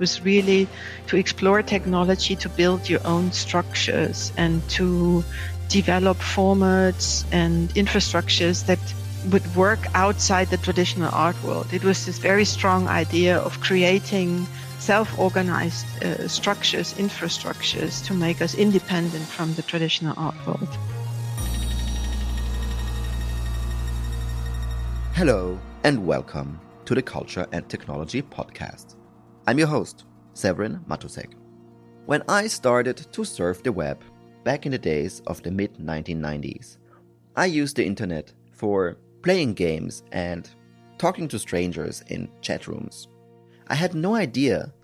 was really to explore technology to build your own structures and to develop formats and infrastructures that would work outside the traditional art world. It was this very strong idea of creating self organized uh, structures, infrastructures to make us independent from the traditional art world. Hello, and welcome to the Culture and Technology Podcast. I'm your host, Severin Matusek. When I started to surf the web back in the days of the mid 1990s, I used the internet for playing games and talking to strangers in chat rooms. I had no idea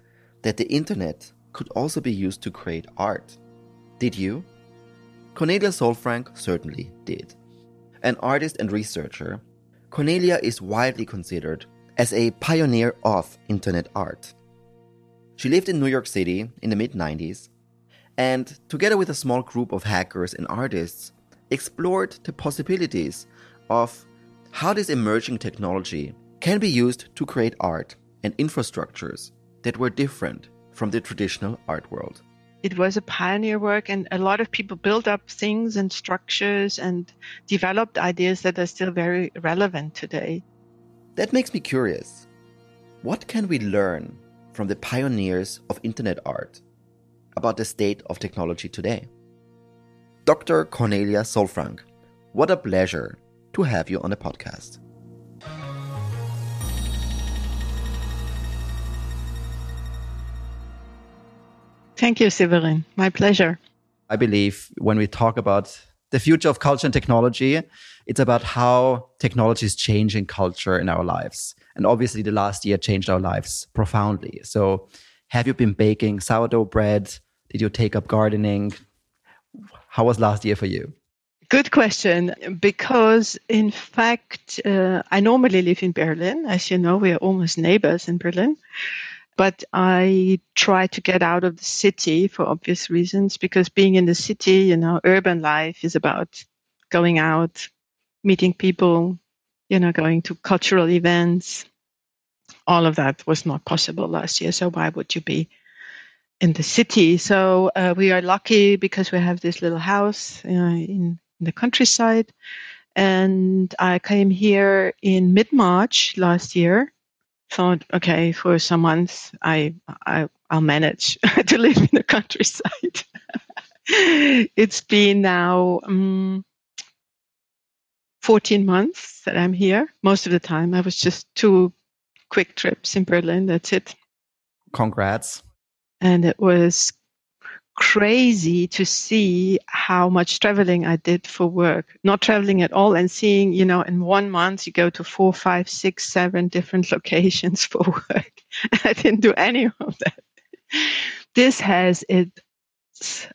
that the internet could also be used to create art. Did you? Cornelia Sollfrank certainly did. An artist and researcher, Cornelia is widely considered as a pioneer of internet art. She lived in New York City in the mid 90s and, together with a small group of hackers and artists, explored the possibilities of how this emerging technology can be used to create art and infrastructures that were different from the traditional art world. It was a pioneer work, and a lot of people built up things and structures and developed ideas that are still very relevant today. That makes me curious. What can we learn from the pioneers of internet art about the state of technology today? Dr. Cornelia Sollfrank, what a pleasure to have you on the podcast. Thank you, Severin. My pleasure. I believe when we talk about the future of culture and technology, it's about how technology is changing culture in our lives. And obviously, the last year changed our lives profoundly. So, have you been baking sourdough bread? Did you take up gardening? How was last year for you? Good question. Because, in fact, uh, I normally live in Berlin. As you know, we are almost neighbors in Berlin. But I try to get out of the city for obvious reasons because being in the city, you know, urban life is about going out, meeting people, you know, going to cultural events. All of that was not possible last year. So why would you be in the city? So uh, we are lucky because we have this little house uh, in, in the countryside. And I came here in mid March last year thought, okay, for some months, I, I I'll manage to live in the countryside. it's been now um, 14 months that I'm here. Most of the time, I was just two quick trips in Berlin. That's it. Congrats. And it was crazy to see how much traveling I did for work. Not traveling at all and seeing, you know, in one month you go to four, five, six, seven different locations for work. I didn't do any of that. This has its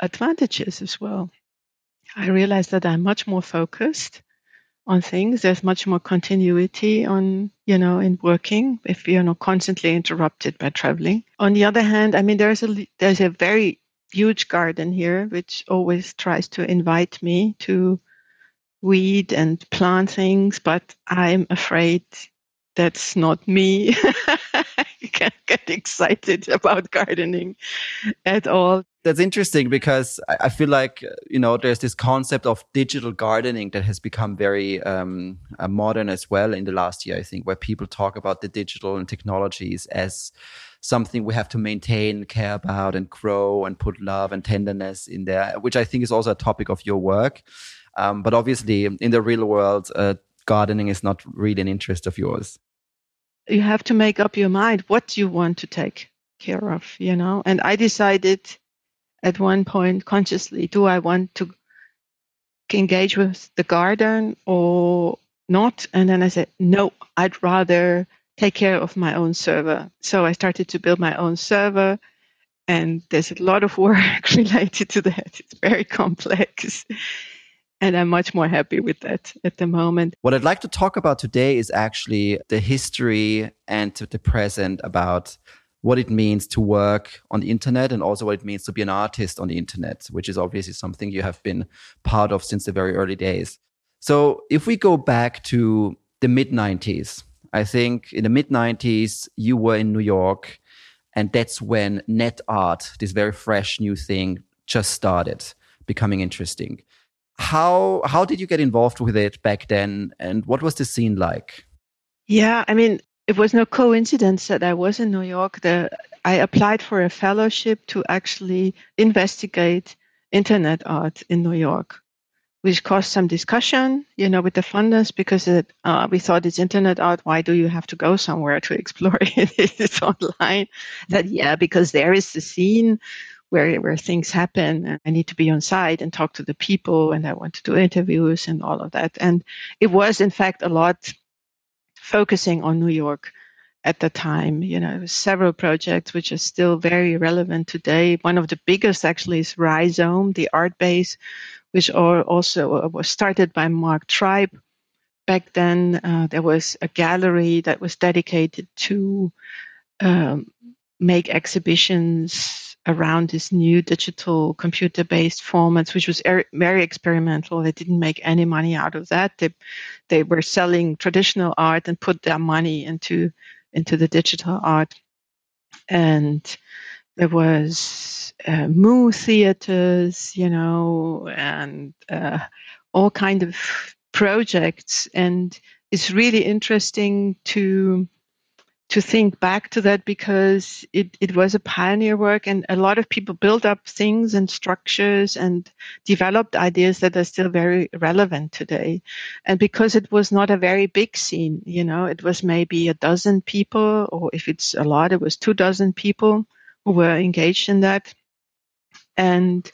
advantages as well. I realized that I'm much more focused on things. There's much more continuity on, you know, in working if you're not constantly interrupted by traveling. On the other hand, I mean, there's a, there's a very huge garden here, which always tries to invite me to weed and plant things, but I'm afraid that's not me. I can't get excited about gardening at all. That's interesting because I feel like, you know, there's this concept of digital gardening that has become very um, uh, modern as well in the last year, I think, where people talk about the digital and technologies as something we have to maintain, care about, and grow, and put love and tenderness in there, which I think is also a topic of your work. Um, but obviously, in the real world, uh, gardening is not really an interest of yours. You have to make up your mind what you want to take care of, you know. And I decided at one point consciously do I want to engage with the garden or not? And then I said, no, I'd rather take care of my own server. So I started to build my own server, and there's a lot of work related to that. It's very complex. And I'm much more happy with that at the moment. What I'd like to talk about today is actually the history and the present about what it means to work on the internet and also what it means to be an artist on the internet, which is obviously something you have been part of since the very early days. So if we go back to the mid 90s, I think in the mid 90s, you were in New York And that's when net art, this very fresh new thing, just started becoming interesting. How how did you get involved with it back then and what was the scene like? Yeah, I mean, it was no coincidence that I was in New York. The, I applied for a fellowship to actually investigate internet art in New York, which caused some discussion, you know, with the funders because it, uh, we thought it's internet art. Why do you have to go somewhere to explore it? it's online. That yeah, because there is the scene where where things happen. I need to be on site and talk to the people, and I want to do interviews and all of that. And it was, in fact, a lot focusing on New York at the time. You know, several projects which are still very relevant today. One of the biggest actually is Rhizome, the art base, which are also uh, was started by Mark Tribe. Back then, uh, there was a gallery that was dedicated to um, make exhibitions around this new digital computer-based formats, which was er- very experimental. They didn't make any money out of that. They they were selling traditional art and put their money into into the digital art. And there was uh, moo theaters, you know, and uh, all kind of projects. And it's really interesting to to think back to that because it, it was a pioneer work and a lot of people built up things and structures and developed ideas that are still very relevant today. And because it was not a very big scene, you know, it was maybe a dozen people, or if it's a lot, it was two dozen people were engaged in that. And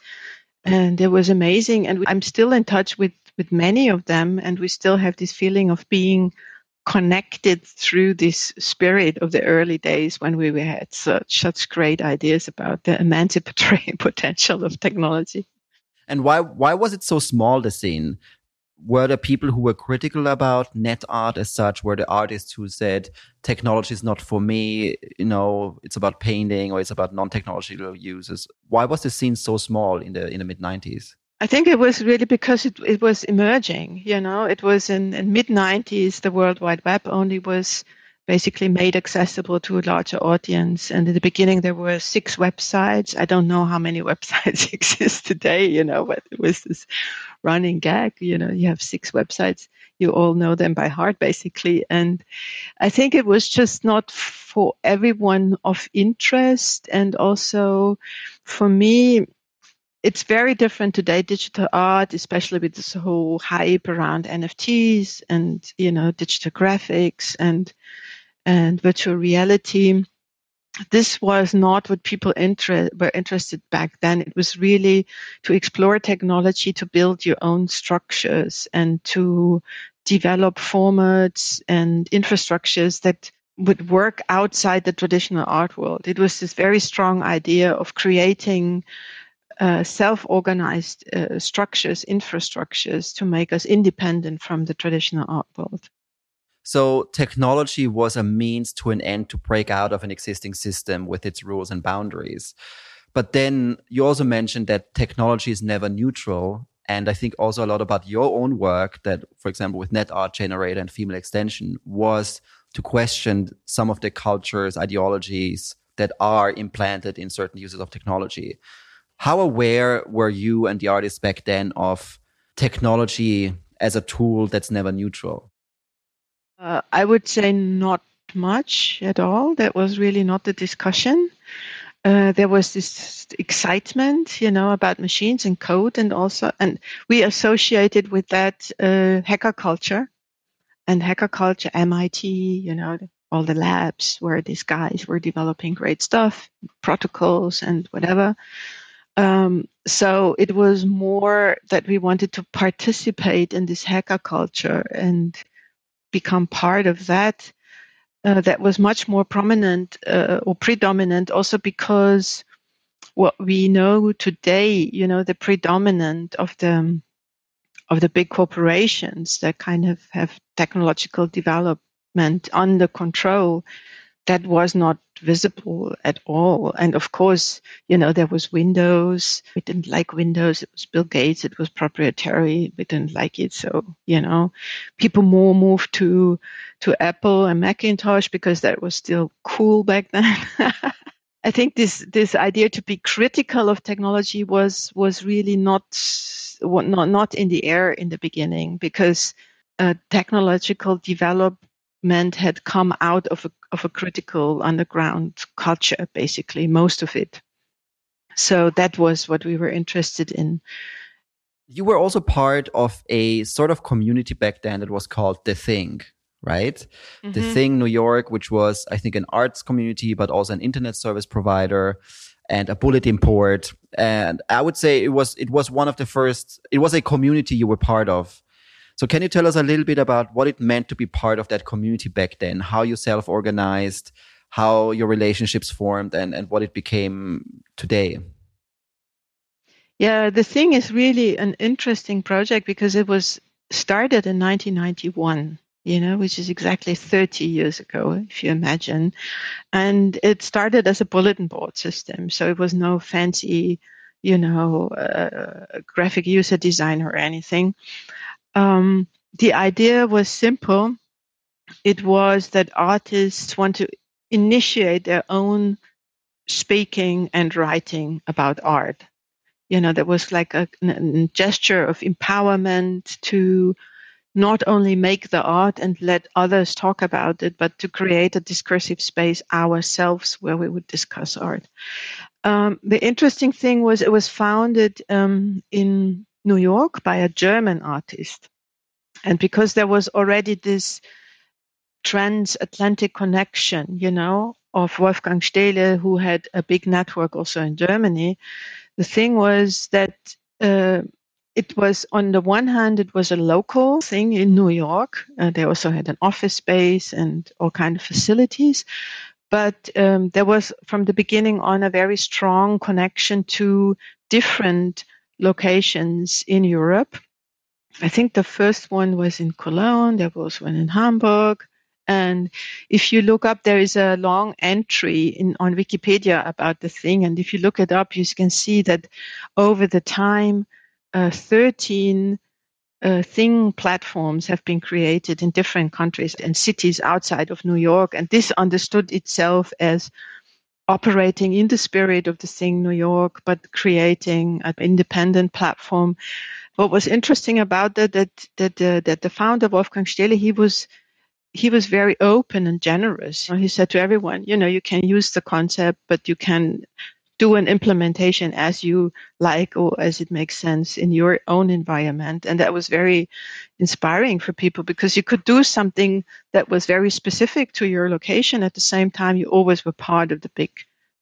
and it was amazing. And I'm still in touch with with many of them, and we still have this feeling of being connected through this spirit of the early days when we had such such great ideas about the emancipatory potential of technology. And why why was it so small the scene? Were there people who were critical about net art as such? Were the artists who said technology is not for me? You know, it's about painting or it's about non-technological uses. Why was the scene so small in the in the mid nineties? I think it was really because it, it was emerging. You know, it was in, in mid 90s, the World Wide Web only was basically made accessible to a larger audience. And in the beginning, there were six websites. I don't know how many websites exist today, you know, but it was this running gag. You know, you have six websites, you all know them by heart, basically. And I think it was just not for everyone of interest. And also for me, it's very different today digital art especially with this whole hype around nfts and you know digital graphics and and virtual reality this was not what people inter- were interested back then it was really to explore technology to build your own structures and to develop formats and infrastructures that would work outside the traditional art world it was this very strong idea of creating uh, self-organized uh, structures, infrastructures to make us independent from the traditional art world. So technology was a means to an end to break out of an existing system with its rules and boundaries. But then you also mentioned that technology is never neutral. And I think also a lot about your own work that, for example, with Net Art Generator and Female Extension was to question some of the cultures, ideologies that are implanted in certain uses of technology. How aware were you and the artists back then of technology as a tool that's never neutral? Uh, I would say not much at all. That was really not the discussion. Uh, there was this excitement, you know, about machines and code, and also, and we associated with that uh, hacker culture, and hacker culture, MIT, you know, all the labs where these guys were developing great stuff, protocols and whatever. Um, so it was more that we wanted to participate in this hacker culture and become part of that. Uh, that was much more prominent uh, or predominant, also because what we know today, you know, the predominant of the of the big corporations that kind of have technological development under control that was not visible at all. And of course, you know, there was Windows. We didn't like Windows. It was Bill Gates. It was proprietary. We didn't like it. So, you know, people more moved to, to Apple and Macintosh because that was still cool back then. I think this this idea to be critical of technology was was really not not not in the air in the beginning because uh, technological development had come out of a of a critical underground culture, basically most of it. So that was what we were interested in. You were also part of a sort of community back then that was called The Thing, right? Mm-hmm. The Thing New York, which was, I think, an arts community, but also an internet service provider and a bulletin board. And I would say it was, it was one of the first, it was a community you were part of. So can you tell us a little bit about what it meant to be part of that community back then, how you self-organized, how your relationships formed and, and what it became today? Yeah, the thing is really an interesting project because it was started in 1991 you know, which is exactly 30 years ago, if you imagine. And it started as a bulletin board system. So it was no fancy, you know, uh, graphic user design or anything. Um, the idea was simple. It was that artists want to initiate their own speaking and writing about art. You know, there was like a, a gesture of empowerment to not only make the art and let others talk about it, but to create a discursive space ourselves where we would discuss art. Um, the interesting thing was it was founded um, in New York by a German artist. And because there was already this transatlantic connection, you know, of Wolfgang Staehle, who had a big network also in Germany, the thing was that uh, it was on the one hand it was a local thing in new york uh, they also had an office space and all kind of facilities but um, there was from the beginning on a very strong connection to different locations in europe. I think the first one was in cologne there was one in hamburg. And if you look up there is a long entry in on wikipedia about the thing. And if you look it up you can see that over the time uh, 13 uh, thing platforms have been created in different countries and cities outside of New York. And this understood itself as operating in the spirit of the thing New York, but creating an independent platform. What was interesting about that, that, that, uh, that the founder Wolfgang Staehle, he was, he was very open and generous. He said to everyone, you know, you can use the concept, but you can do an implementation as you like or as it makes sense in your own environment. And that was very inspiring for people because you could do something that was very specific to your location. At the same time, you always were part of the big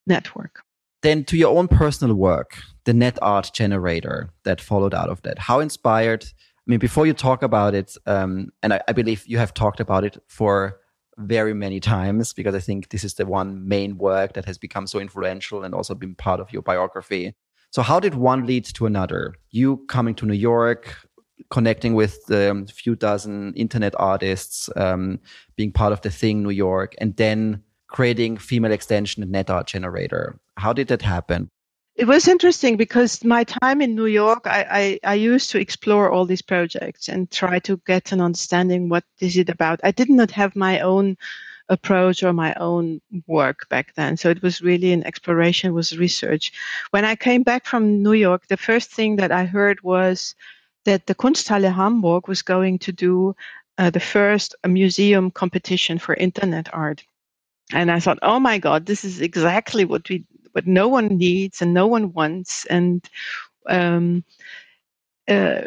network. Then to your own personal work, the net art generator that followed out of that, how inspired? I mean, before you talk about it, um, and I, I believe you have talked about it for very many times because I think this is the one main work that has become so influential and also been part of your biography. So, how did one lead to another? You coming to New York, connecting with the few dozen internet artists, um, being part of the thing New York, and then creating female extension and net art generator. How did that happen? It was interesting because my time in New York, I, I, I, used to explore all these projects and try to get an understanding what is it about. I did not have my own approach or my own work back then. So it was really an exploration, was research. When I came back from New York, the first thing that I heard was that the Kunsthalle Hamburg was going to do uh, the first museum competition for internet art. And I thought, oh my God, this is exactly what we what no one needs and no one wants, and um, uh,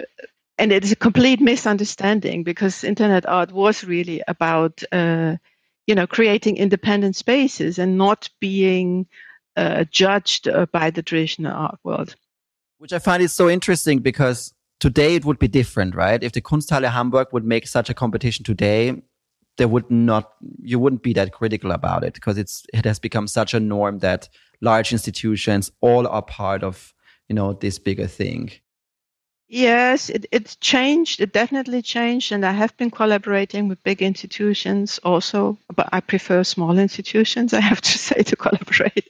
and it is a complete misunderstanding because internet art was really about uh, you know creating independent spaces and not being uh, judged uh, by the traditional art world. Which I find is so interesting because today it would be different, right? If the Kunsthalle Hamburg would make such a competition today, there would not you wouldn't be that critical about it because it's it has become such a norm that large institutions all are part of you know this bigger thing. Yes it, changed it definitely changed and i have been collaborating with big institutions also but i prefer small institutions i have to say to collaborate.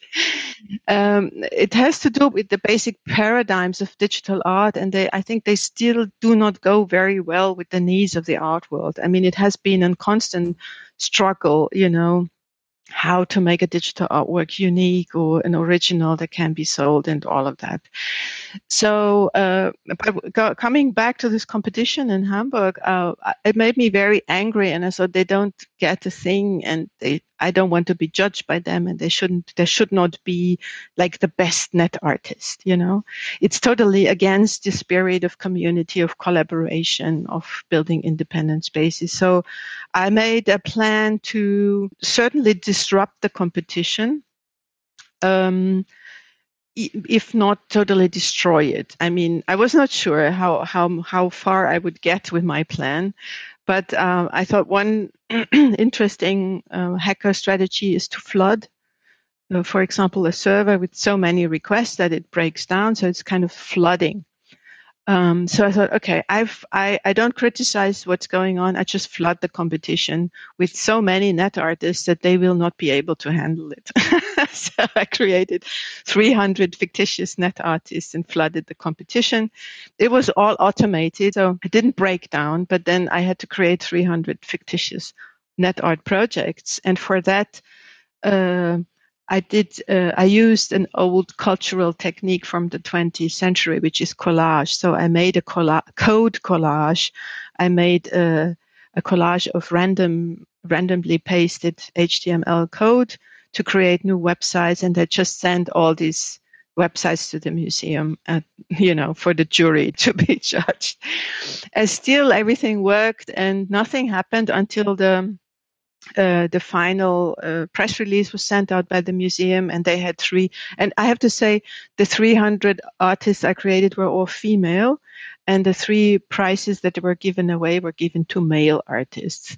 Um, it has to do with the basic paradigms of digital art and they i think they still do not go very well with the needs of the art world. I mean it has been a constant struggle you know how to make a digital artwork unique or an original that can be sold and all of that. So, uh, coming back to this competition in Hamburg, uh, it made me very angry, and I thought they don't get a thing, and they, I don't want to be judged by them, and they shouldn't, they should not be like the best net artist. You know, it's totally against the spirit of community, of collaboration, of building independent spaces. So, I made a plan to certainly disrupt the competition. Um, if not totally destroy it. I mean, I was not sure how how how far I would get with my plan, but uh, I thought one interesting uh, hacker strategy is to flood. Uh, for example, a server with so many requests that it breaks down, so it's kind of flooding. Um, so I thought, okay, I've, I, I don't criticize what's going on. I just flood the competition with so many net artists that they will not be able to handle it. so I created 300 fictitious net artists and flooded the competition. It was all automated, so it didn't break down, but then I had to create 300 fictitious net art projects. And for that, uh, I did. Uh, I used an old cultural technique from the 20th century, which is collage. So I made a colla- code collage. I made a, a collage of random, randomly pasted HTML code to create new websites, and they just sent all these websites to the museum, uh, you know, for the jury to be judged. And still, everything worked, and nothing happened until the uh, the final uh, press release was sent out by the museum, and they had three. And I have to say, the 300 artists I created were all female, and the three prizes that were given away were given to male artists.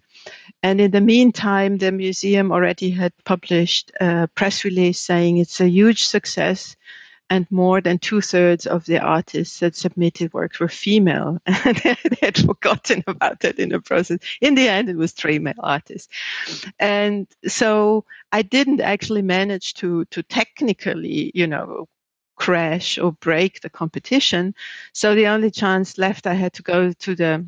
And in the meantime, the museum already had published a press release saying it's a huge success and more than two thirds of the artists that submitted work were female. They had forgotten about that in the process. In the end, it was three male artists. And so I didn't actually manage to, to technically, you know, crash or break the competition. So the only chance left, I had to go to the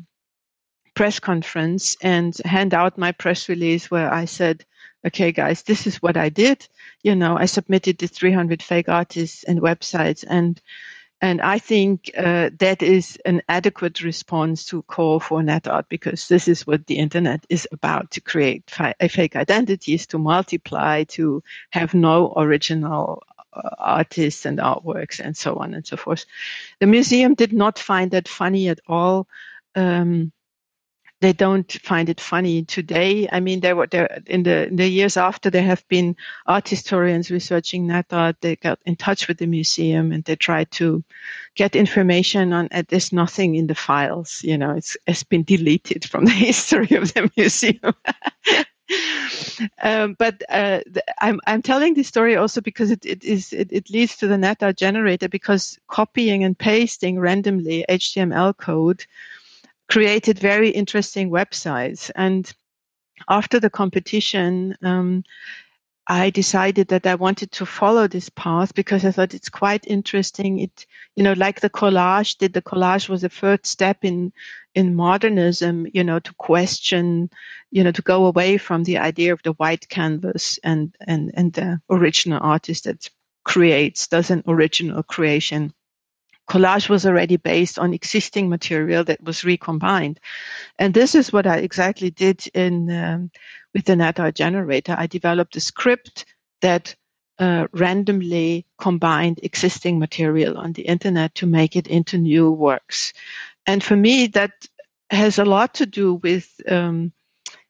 press conference and hand out my press release where I said, okay, guys, this is what I did. You know, I submitted the 300 fake artists and websites, and and I think uh, that is an adequate response to call for net art because this is what the internet is about to create fi- fake identities, to multiply, to have no original uh, artists and artworks, and so on and so forth. The museum did not find that funny at all. Um, they don't find it funny today. I mean, there were there in the in the years after there have been art historians researching net art. They got in touch with the museum and they tried to get information on. Uh, there's nothing in the files. You know, it's it's been deleted from the history of the museum. um, but uh, I'm I'm telling this story also because it, it is it, it leads to the net art generator because copying and pasting randomly HTML code created very interesting websites. And after the competition, um, I decided that I wanted to follow this path because I thought it's quite interesting. It, you know, like the collage did. The collage was the first step in in modernism. You know, to question, you know, to go away from the idea of the white canvas and and and the original artist that creates does an original creation collage was already based on existing material that was recombined. And this is what I exactly did in um, with the NetArt generator. I developed a script that uh, randomly combined existing material on the internet to make it into new works. And for me, that has a lot to do with um,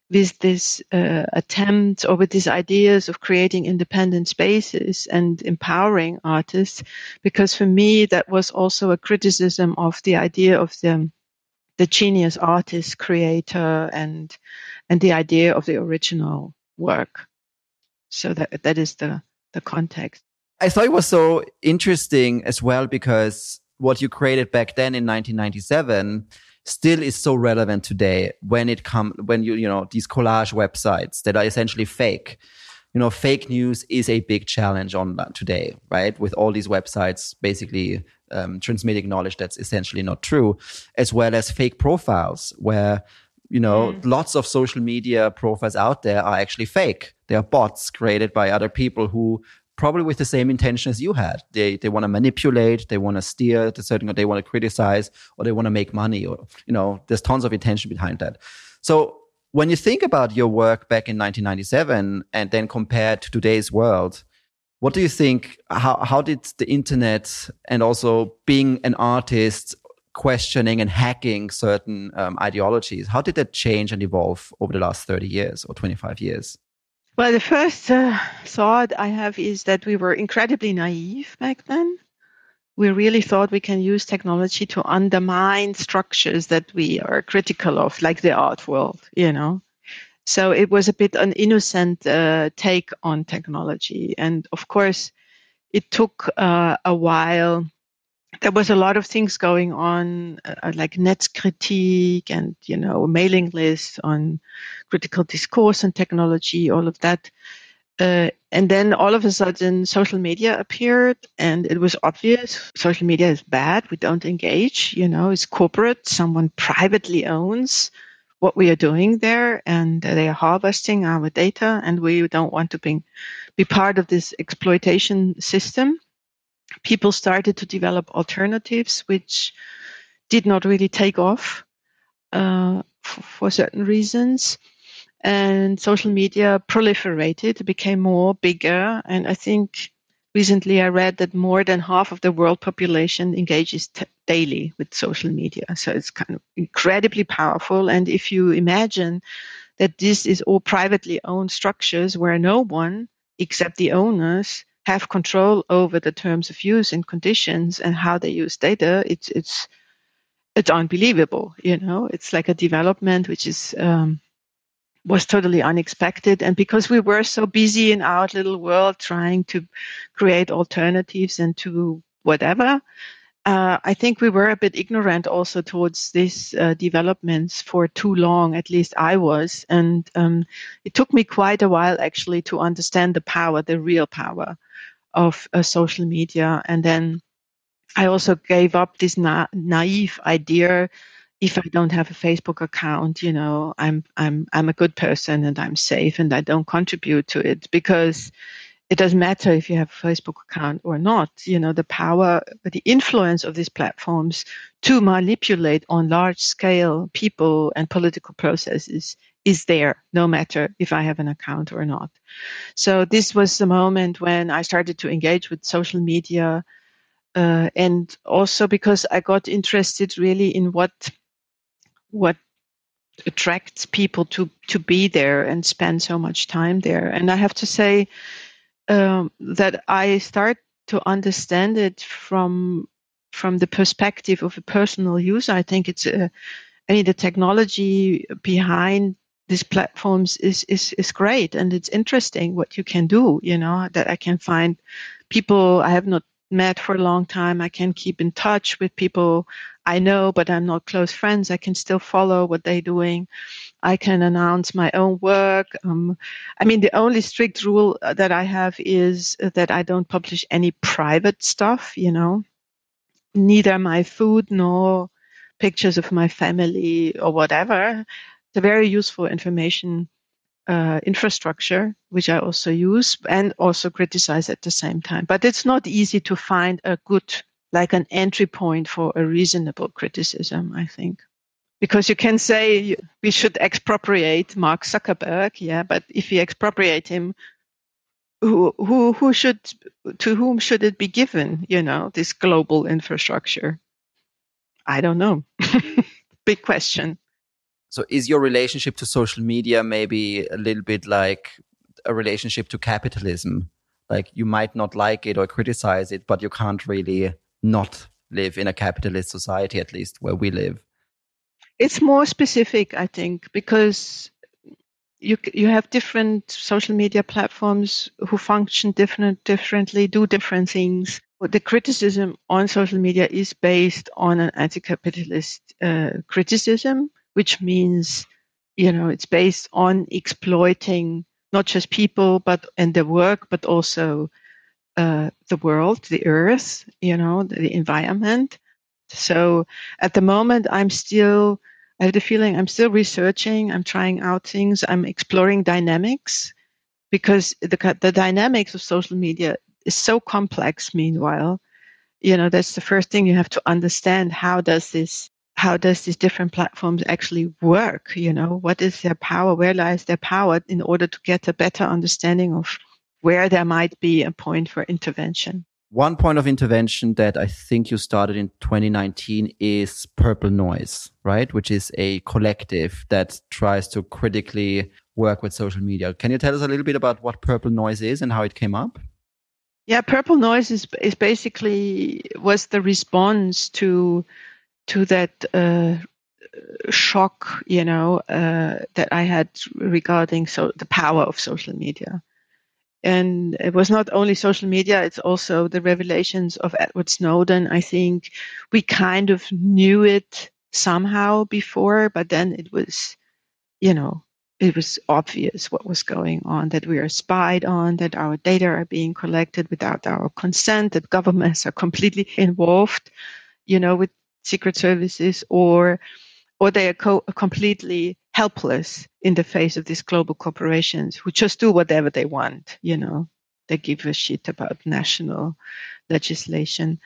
with this uh, attempt or with these ideas of creating independent spaces and empowering artists because for me that was also a criticism of the idea of the the genius artist creator and and the idea of the original work. So that that is the the context. I thought it was so interesting as well because what you created back then in 1997 still is so relevant today when it come when you you know these collage websites that are essentially fake you know fake news is a big challenge on today right with all these websites basically um, transmitting knowledge that's essentially not true as well as fake profiles where you know, mm. lots of social media profiles out there are actually fake. They are bots created by other people who probably with the same intention as you had. They they want to manipulate, they want to steer to certain, or they want to criticize, or they want to make money, or you know, there's tons of intention behind that. So when you think about your work back in 1997 and then compared to today's world, what do you think? How how did the internet and also being an artist questioning and hacking certain um, ideologies. How did that change and evolve over the last 30 years or 25 years? Well, the first uh, thought I have is that we were incredibly naive back then. We really thought we can use technology to undermine structures that we are critical of, like the art world, you know. So it was a bit an innocent uh, take on technology. And of course, it took uh, a while there was a lot of things going on, uh, like Netzkritik and you know mailing lists on critical discourse and technology, all of that. Uh, and then all of a sudden, social media appeared, and it was obvious social media is bad. We don't engage. You know, it's corporate. Someone privately owns what we are doing there, and they are harvesting our data, and we don't want to be, be part of this exploitation system people started to develop alternatives which did not really take off uh, f- for certain reasons. And social media proliferated, became more bigger. And I think recently I read that more than half of the world population engages t- daily with social media. So it's kind of incredibly powerful. And if you imagine that this is all privately owned structures where no one except the owners have control over the terms of use and conditions and how they use data, it's it's it's unbelievable. You know, it's like a development which is um, was totally unexpected. And because we were so busy in our little world trying to create alternatives and to whatever, uh, I think we were a bit ignorant also towards these uh, developments for too long. At least I was, and um, it took me quite a while actually to understand the power, the real power of uh, social media. And then I also gave up this na- naive idea. If I don't have a Facebook account, you know, I'm I'm I'm a good person and I'm safe and I don't contribute to it because it doesn't matter if you have a Facebook account or not. You know, the power, the influence of these platforms to manipulate on large scale people and political processes is there, no matter if I have an account or not. So this was the moment when I started to engage with social media. Uh, and also because I got interested really in what what attracts people to to be there and spend so much time there. And I have to say, um, that I start to understand it from from the perspective of a personal user. I think it's a, I mean the technology behind these platforms is is is great and it's interesting what you can do. You know that I can find people I have not met for a long time. I can keep in touch with people I know, but I'm not close friends. I can still follow what they're doing. I can announce my own work. Um, I mean, the only strict rule uh, that I have is that I don't publish any private stuff, you know, neither my food nor pictures of my family or whatever. A very useful information uh, infrastructure, which I also use and also criticize at the same time. But it's not easy to find a good, like an entry point for a reasonable criticism, I think because you can say we should expropriate Mark Zuckerberg, yeah, but if we expropriate him, who who who should to whom should it be given? You know, this global infrastructure. I don't know. Big question. So, is your relationship to social media maybe a little bit like a relationship to capitalism? Like you might not like it or criticize it, but you can't really not live in a capitalist society, at least where we live. It's more specific, I think, because you you have different social media platforms who function different differently, do different things. The criticism on social media is based on an anti-capitalist uh, criticism, which means you know it's based on exploiting not just people but and their work, but also uh, the world, the earth, you know, the, the environment. So at the moment, I'm still I have the feeling I'm still researching, I'm trying out things, I'm exploring dynamics because the, the dynamics of social media is so complex meanwhile. You know, that's the first thing you have to understand. How does this, how does these different platforms actually work? You know, what is their power? Where lies their power in order to get a better understanding of where there might be a point for intervention? One point of intervention that I think you started in 2019 is Purple Noise, right? Which is a collective that tries to critically work with social media. Can you tell us a little bit about what Purple Noise is and how it came up? Yeah, Purple Noise is is basically was the response to to that uh, shock, you know, uh, that I had regarding so the power of social media. And it was not only social media, it's also the revelations of Edward Snowden. I think we kind of knew it somehow before, but then it was, you know, it was obvious what was going on, that we are spied on, that our data are being collected without our consent, that governments are completely involved, you know, with secret services or or they are co- completely helpless in the face of these global corporations who just do whatever they want, you know. They give a shit about national legislation.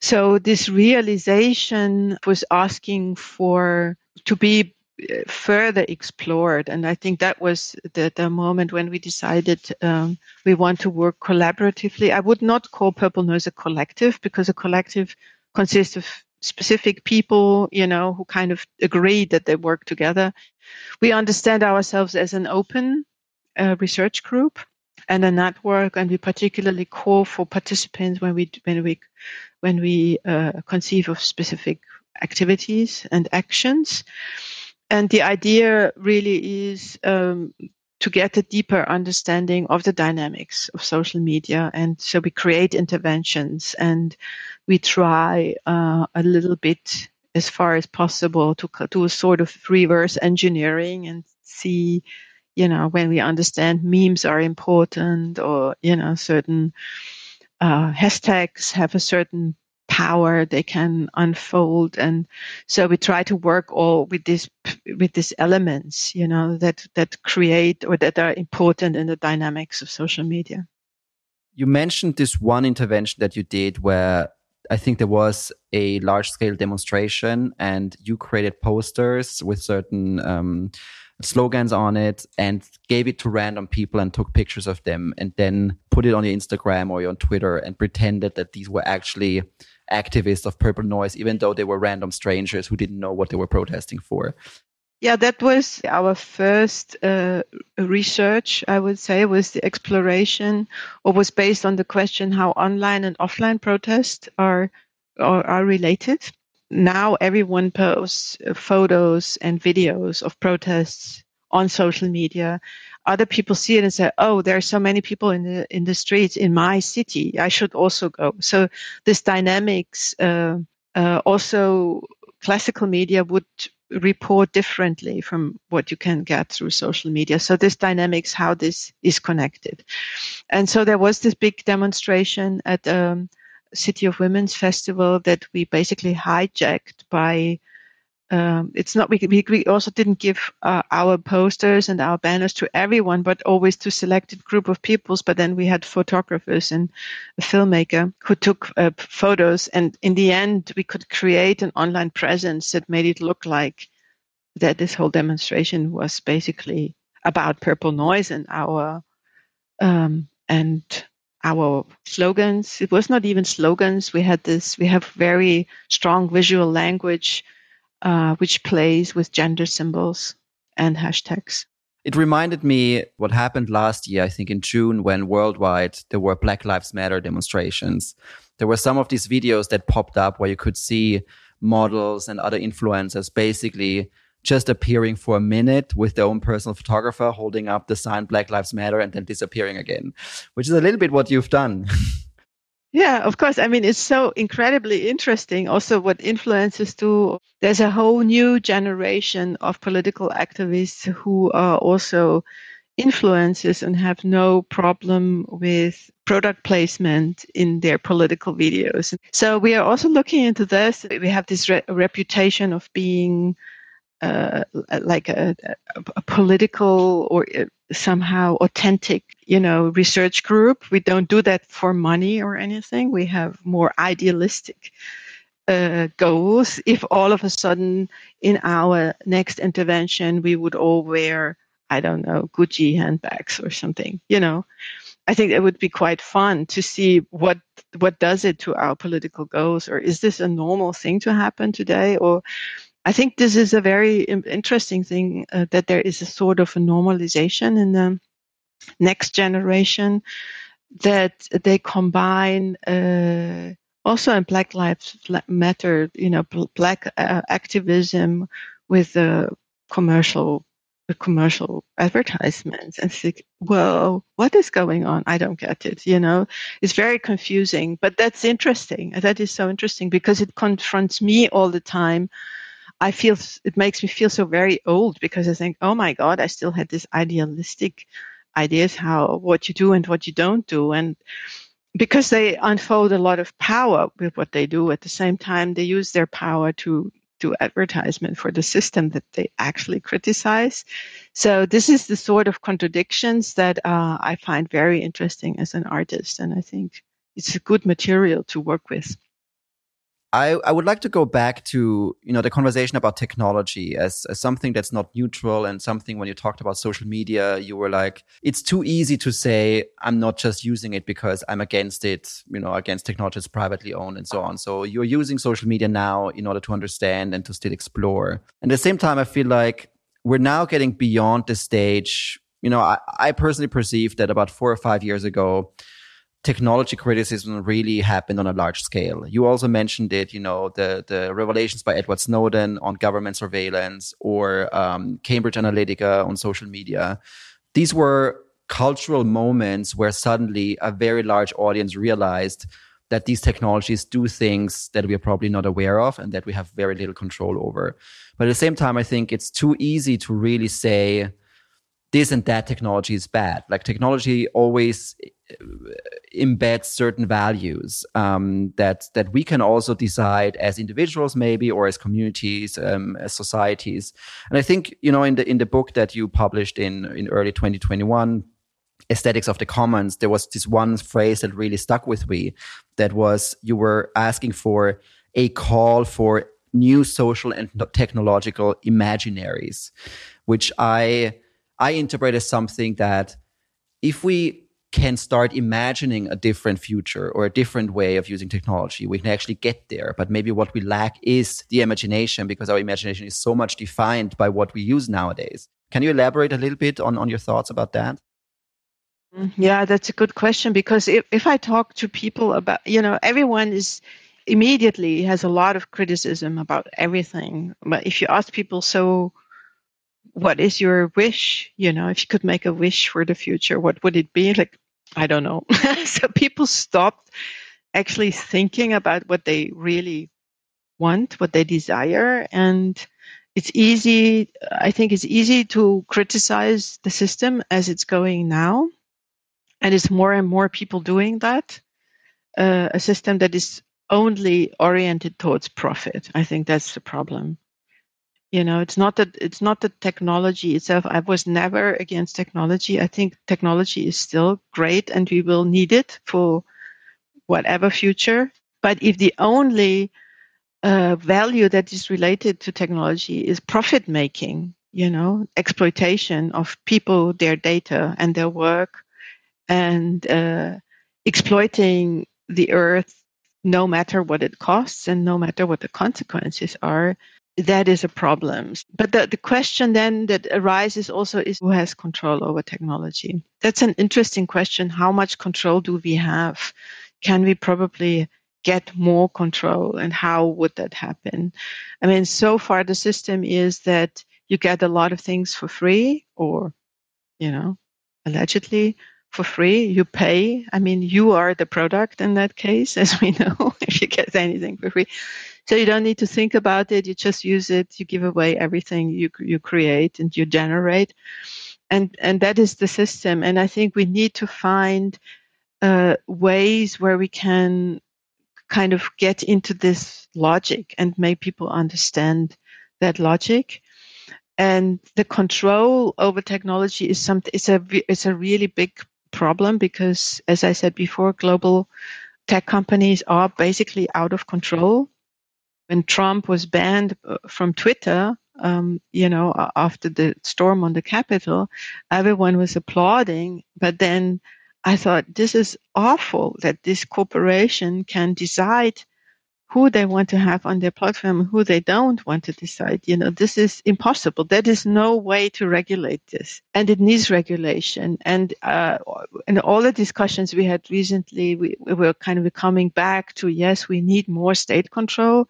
So this realization was asking for to be uh, further explored. And I think that was the, the moment when we decided um, we want to work collaboratively. I would not call Purple Noise a collective because a collective consists of specific people, you know, who kind of agree that they work together. We understand ourselves as an open uh, research group and a network, and we particularly call for participants when we when we when we uh, conceive of specific activities and actions. And the idea really is um, to get a deeper understanding of the dynamics of social media. And so we create interventions and we try uh, a little bit as far as possible to do a sort of reverse engineering and see, you know, when we understand memes are important or, you know, certain uh, hashtags have a certain power they can unfold. And so we try to work all with this with these elements you know that that create or that are important in the dynamics of social media. You mentioned this one intervention that you did where I think there was a large scale demonstration and you created posters with certain um, slogans on it and gave it to random people and took pictures of them and then put it on your Instagram or on Twitter and pretended that these were actually activists of Purple Noise, even though they were random strangers who didn't know what they were protesting for. Yeah, that was our first uh, research, I would say, was the exploration or was based on the question how online and offline protests are, are, are related. Now everyone posts photos and videos of protests on social media other people see it and say, "Oh, there are so many people in the in the streets in my city. I should also go." So this dynamics uh, uh, also classical media would report differently from what you can get through social media. So this dynamics, how this is connected, and so there was this big demonstration at um, City of Women's Festival that we basically hijacked by um, it's not we, we also didn't give uh, our posters and our banners to everyone but always to selected group of peoples. But then we had photographers and a filmmaker who took uh, photos. And in the end we could create an online presence that made it look like that this whole demonstration was basically about purple noise and our um, and our slogans. It was not even slogans. We had this we have very strong visual language uh, which plays with gender symbols and hashtags. It reminded me what happened last year, I think in June, when worldwide there were Black Lives Matter demonstrations. There were some of these videos that popped up where you could see models and other influencers basically just appearing for a minute with their own personal photographer holding up the sign Black Lives Matter and then disappearing again, which is a little bit what you've done. Yeah, of course. I mean, it's so incredibly interesting. Also, what influencers do. There's a whole new generation of political activists who are also influencers and have no problem with product placement in their political videos. So we are also looking into this. We have this re- reputation of being uh, like a, a, political or uh, somehow authentic, you know, research group. We don't do that for money or anything. We have more idealistic uh, goals. If all of a sudden in our next intervention we would all wear, I don't know, Gucci handbags or something, you know, I think it would be quite fun to see what what does it to our political goals, or is this a normal thing to happen today, or I think this is a very interesting thing uh, that there is a sort of a normalization in the next generation that they combine uh, also in Black Lives Matter, you know, black uh, activism with commercial commercial advertisements and think, well, what is going on? I don't get it. You know, it's very confusing, but that's interesting. That is so interesting because it confronts me all the time I feel it makes me feel so very old because I think, oh my God, I still had this idealistic ideas how what you do and what you don't do, and because they unfold a lot of power with what they do. At the same time, they use their power to do advertisement for the system that they actually criticize. So this is the sort of contradictions that uh, I find very interesting as an artist, and I think it's a good material to work with. I, I would like to go back to you know the conversation about technology as, as something that's not neutral and something when you talked about social media you were like it's too easy to say I'm not just using it because I'm against it you know against technology that's privately owned and so on. So you're using social media now in order to understand and to still explore. And at the same time I feel like we're now getting beyond the stage. You know I, I personally perceive that about four or five years ago technology criticism really happened on a large scale. You also mentioned it, you know, the, the revelations by Edward Snowden on government surveillance or um, Cambridge Analytica on social media. These were cultural moments where suddenly a very large audience realized that these technologies do things that we are probably not aware of and that we have very little control over. But at the same time, I think it's too easy to really say, this and that technology is bad. Like technology always embeds certain values um, that that we can also decide as individuals, maybe, or as communities, um, as societies. And I think you know in the in the book that you published in in early 2021 aesthetics of the commons there was this one phrase that really stuck with me that was you were asking for a call for new social and technological imaginaries which i I interpret as something that if we can start imagining a different future or a different way of using technology, we can actually get there. But maybe what we lack is the imagination because our imagination is so much defined by what we use nowadays. Can you elaborate a little bit on, on your thoughts about that? Mm, yeah, that's a good question because if, if I talk to people about, you know, everyone is immediately has a lot of criticism about everything. But if you ask people, so what is your wish? You know, if you could make a wish for the future, what would it be? Like, I don't know. so people stopped actually thinking about what they really want, what they desire. And it's easy, I think it's easy to criticize the system as it's going now. And it's more and more people doing that. Uh, a system that is only oriented towards profit. I think that's the problem you know it's not that it's not the technology itself. I was never against technology. I think technology is still great and we will need it for whatever future. But if the only uh, value that is related to technology is profit making you know exploitation of people their data and their work and uh, exploiting the earth no matter what it costs and no matter what the consequences are that is a problem. But the, the question then that arises also is who has control over technology? That's an interesting question. How much control do we have? Can we probably get more control and how would that happen? I mean, so far the system is that you get a lot of things for free or, you know, allegedly for free. You pay. I mean, you are the product in that case, as we know, if you get anything for free. So you don't need to think about it. You just use it. You give away everything you you create and you generate, and and that is the system. And I think we need to find uh, ways where we can kind of get into this logic and make people understand that logic. and the control over technology is something it's a it's a really big problem because as i said before global tech companies are basically out of control when trump was banned uh, from twitter um, you know after the storm on the capitol everyone was applauding but then i thought this is awful that this corporation can decide who they want to have on their platform, who they don't want to decide. You know, this is impossible. There is no way to regulate this, and it needs regulation. And uh, all the discussions we had recently, we, we were kind of coming back to yes, we need more state control,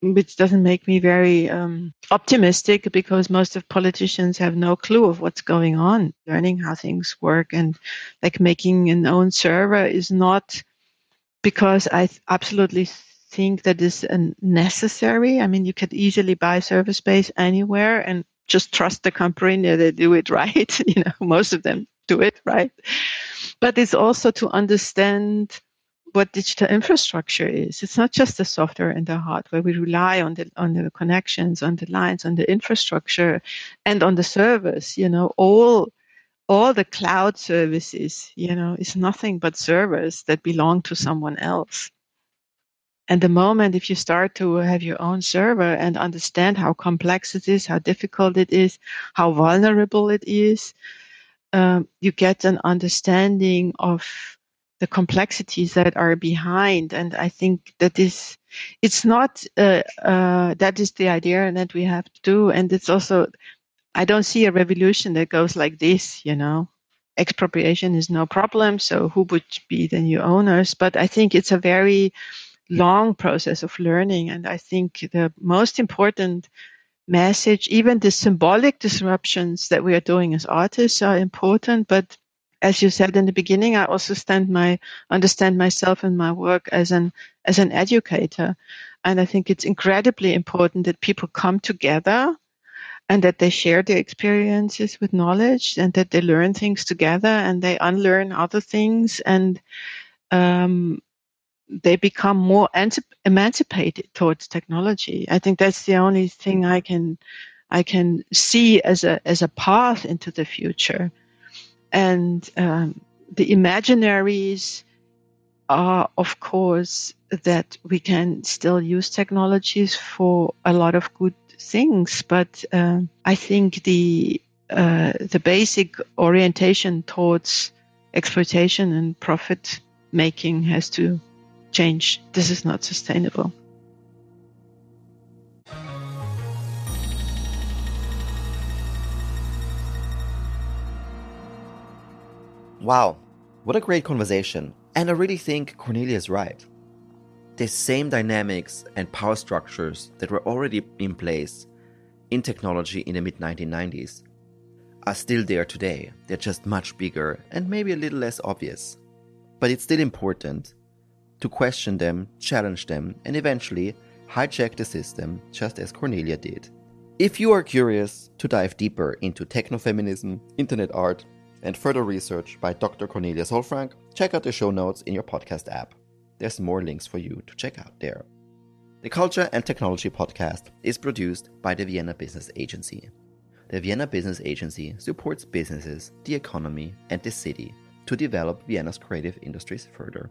which doesn't make me very um, optimistic because most of politicians have no clue of what's going on. Learning how things work and like making an own server is not because I absolutely think that is necessary. I mean, you could easily buy server space anywhere and just trust the company they do it right. you know, most of them do it right. But it's also to understand what digital infrastructure is. It's not just the software and the hardware. We rely on the on the connections, on the lines, on the infrastructure, and on the servers. You know, all all the cloud services. You know, is nothing but servers that belong to someone else. And the moment if you start to have your own server and understand how complex it is, how difficult it is, how vulnerable it is, um, you get an understanding of the complexities that are behind. And I think that is, it's not, uh, uh, that is the idea that we have to do. And it's also, I don't see a revolution that goes like this, you know. Expropriation is no problem. So who would be the new owners? But I think it's a very, long process of learning. And I think the most important message, even the symbolic disruptions that we are doing as artists are important. But as you said in the beginning, I also stand my understand myself and my work as an as an educator. And I think it's incredibly important that people come together and that they share their experiences with knowledge and that they learn things together and they unlearn other things and um, they become more emancipated towards technology. I think that's the only thing I can I can see as a as a path into the future. And um, the imaginaries are, of course, that we can still use technologies for a lot of good things. But um, I think the uh, the basic orientation towards exploitation and profit making has to change. This is not sustainable. Wow, what a great conversation. And I really think Cornelia is right. The same dynamics and power structures that were already in place in technology in the mid 1990s are still there today. They're just much bigger and maybe a little less obvious. But it's still important to question them, challenge them, and eventually hijack the system just as Cornelia did. If you are curious to dive deeper into technofeminism, internet art, and further research by Dr. Cornelia Sollfrank, check out the show notes in your podcast app. There's more links for you to check out there. The Culture and Technology podcast is produced by the Vienna Business Agency. The Vienna Business Agency supports businesses, the economy, and the city to develop Vienna's creative industries further.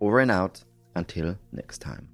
Over and out. Until next time.